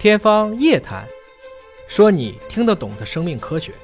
天方夜谭，说你听得懂的生命科学。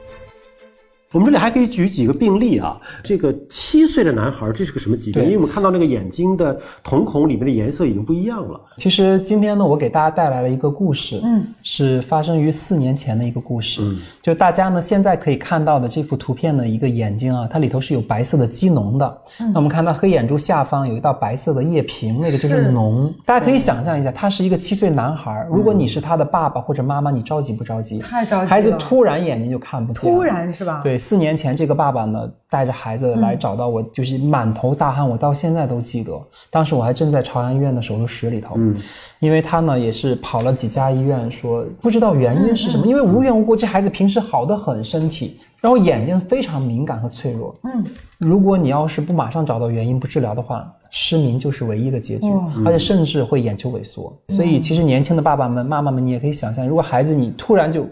我们这里还可以举几个病例啊。这个七岁的男孩，这是个什么疾病？因为我们看到那个眼睛的瞳孔里面的颜色已经不一样了。其实今天呢，我给大家带来了一个故事，嗯，是发生于四年前的一个故事。嗯，就大家呢现在可以看到的这幅图片的一个眼睛啊，它里头是有白色的基脓的。嗯，那我们看到黑眼珠下方有一道白色的液瓶，那个就是脓。大家可以想象一下，他是一个七岁男孩，如果你是他的爸爸或者妈妈，你着急不着急？太着急了。孩子突然眼睛就看不见，突然是吧？对。四年前，这个爸爸呢带着孩子来找到我，就是满头大汗，我到现在都记得。当时我还正在朝阳医院的手术室里头，嗯，因为他呢也是跑了几家医院，说不知道原因是什么，因为无缘无故这孩子平时好的很身体，然后眼睛非常敏感和脆弱，嗯，如果你要是不马上找到原因不治疗的话，失明就是唯一的结局，而且甚至会眼球萎缩。所以其实年轻的爸爸们、妈妈们，你也可以想象，如果孩子你突然就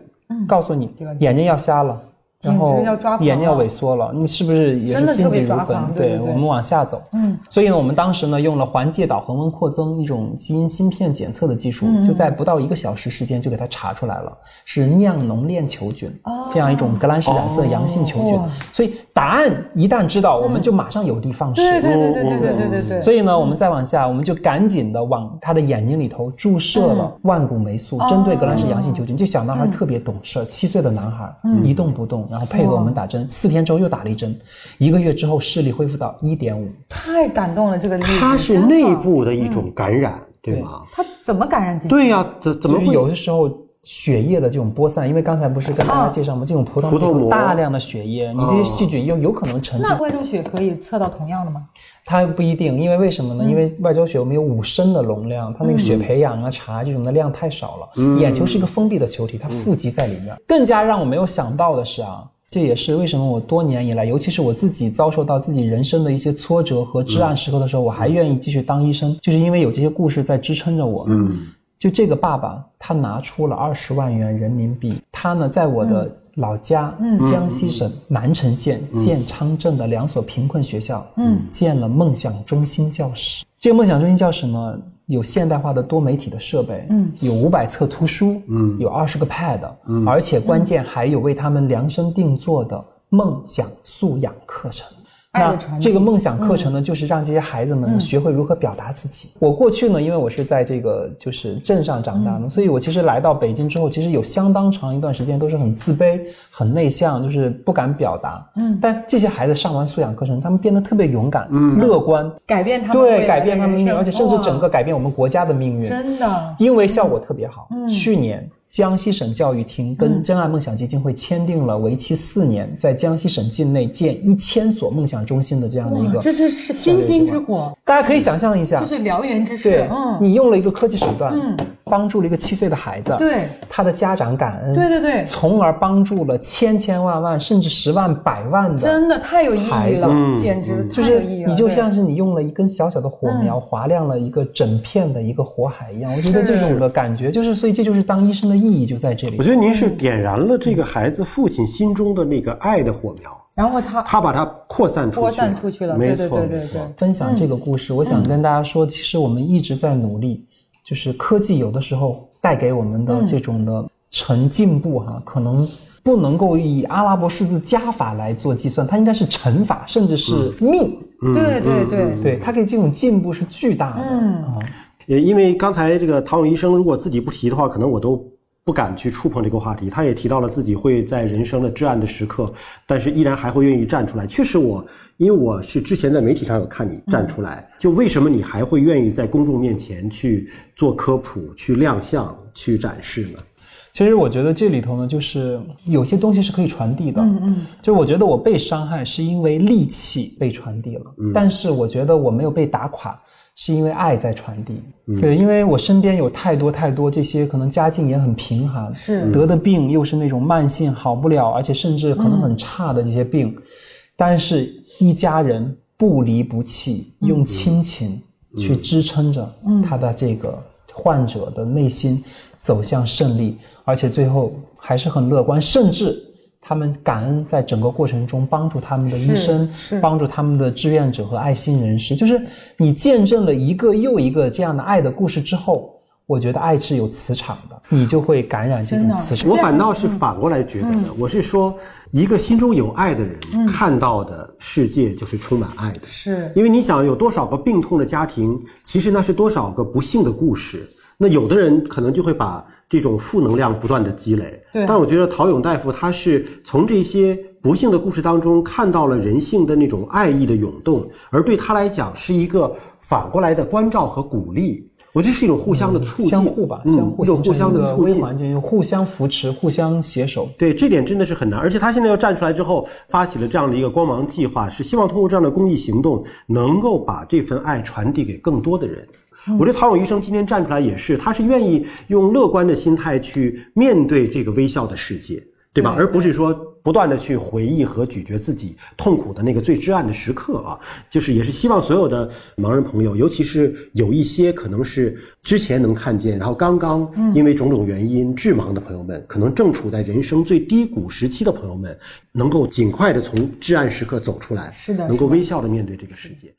告诉你眼睛要瞎了。然后眼睛要萎缩了，你是不是也是心急如焚？对，我们往下走。嗯，所以呢，我们当时呢用了环介导恒温扩增一种基因芯片检测的技术，就在不到一个小时时间就给它查出来了，是酿脓链球菌这样一种革兰氏染色阳性球菌。所以答案一旦知道，我们就马上有的放矢。对对对对对对对对对。所以呢，我们再往下，我们就赶紧的往他的眼睛里头注射了万古霉素，针对革兰氏阳性球菌。这小男孩特别懂事，七岁的男孩一动不动。然后配合我们打针，四天之后又打了一针，一个月之后视力恢复到一点五，太感动了。这个它是内部的一种感染，对吗？它怎么感染进去？对呀，怎怎么会有的时候血液的这种播散？因为刚才不是跟大家介绍吗？这种葡萄膜大量的血液，你这些细菌又有可能沉积。那外周血可以测到同样的吗？它不一定，因为为什么呢？因为外周血我们有五升的容量，它那个血培养啊、查这种的量太少了。眼球是一个封闭的球体，它富集在里面。更加让我没有想到的是啊。这也是为什么我多年以来，尤其是我自己遭受到自己人生的一些挫折和至暗时刻的时候，我还愿意继续当医生，就是因为有这些故事在支撑着我。嗯，就这个爸爸，他拿出了二十万元人民币，他呢在我的老家嗯江西省南城县建昌镇的两所贫困学校，嗯，建了梦想中心教室。这个梦想中心教室呢。有现代化的多媒体的设备，嗯，有五百册图书，嗯，有二十个 Pad，嗯，而且关键还有为他们量身定做的梦想素养课程。那这个梦想课程呢，就是让这些孩子们学会如何表达自己。我过去呢，因为我是在这个就是镇上长大的，所以我其实来到北京之后，其实有相当长一段时间都是很自卑、很内向，就是不敢表达。嗯，但这些孩子上完素养课程，他们变得特别勇敢、乐观，改变他们对改变他们命运，而且甚至整个改变我们国家的命运。真的，因为效果特别好。去年。江西省教育厅跟真爱梦想基金会签订了为期四年，在江西省境内建一千所梦想中心的这样的一个，这是是星星之火。大家可以想象一下，这是燎原之势。嗯，你用了一个科技手段，嗯，帮助了一个七岁的孩子，对。他的家长感恩，对对对，从而帮助了千千万万甚至十万百万的，真的太有意义了，简直就是你就像是你用了一根小小的火苗，划亮了一个整片的一个火海一样。我觉得这种的感觉，就是所以这就是当医生的意义就在这里。我觉得您是点燃了这个孩子父亲心中的那个爱的火苗，然后他他把它扩散出去，扩散出去了。没错，没错。分享这个故事，我想跟大家说，其实我们一直在努力，就是科技有的时候带给我们的这种的成进步哈，可能不能够以阿拉伯数字加法来做计算，它应该是乘法，甚至是幂。对对对对，它可以这种进步是巨大的。嗯因为刚才这个唐勇医生如果自己不提的话，可能我都。不敢去触碰这个话题，他也提到了自己会在人生的至暗的时刻，但是依然还会愿意站出来。确实，我因为我是之前在媒体上有看你站出来，就为什么你还会愿意在公众面前去做科普、去亮相、去展示呢？其实我觉得这里头呢，就是有些东西是可以传递的。嗯嗯，就我觉得我被伤害是因为戾气被传递了，但是我觉得我没有被打垮。是因为爱在传递，对，因为我身边有太多太多这些可能家境也很贫寒，是。得的病又是那种慢性好不了，而且甚至可能很差的这些病，但是一家人不离不弃，用亲情去支撑着他的这个患者的内心走向胜利，而且最后还是很乐观，甚至。他们感恩在整个过程中帮助他们的医生，帮助他们的志愿者和爱心人士。就是你见证了一个又一个这样的爱的故事之后，我觉得爱是有磁场的，你就会感染这种磁场。我反倒是反过来觉得嗯呢，我是说，一个心中有爱的人，看到的世界就是充满爱的。是因为你想，有多少个病痛的家庭，其实那是多少个不幸的故事。那有的人可能就会把这种负能量不断的积累。对但我觉得陶勇大夫他是从这些不幸的故事当中看到了人性的那种爱意的涌动，而对他来讲是一个反过来的关照和鼓励。我觉得是一种互相的促进，相互吧，嗯相互相的促进。微环境，互相扶持，互相携手。对，这点真的是很难，而且他现在要站出来之后，发起了这样的一个光芒计划，是希望通过这样的公益行动，能够把这份爱传递给更多的人。我觉得陶勇医生今天站出来也是，他是愿意用乐观的心态去面对这个微笑的世界，对吧？而不是说不断的去回忆和咀嚼自己痛苦的那个最至暗的时刻啊。就是也是希望所有的盲人朋友，尤其是有一些可能是之前能看见，然后刚刚因为种种原因致盲的朋友们，可能正处在人生最低谷时期的朋友们，能够尽快的从至暗时刻走出来，是的能够微笑的面对这个世界。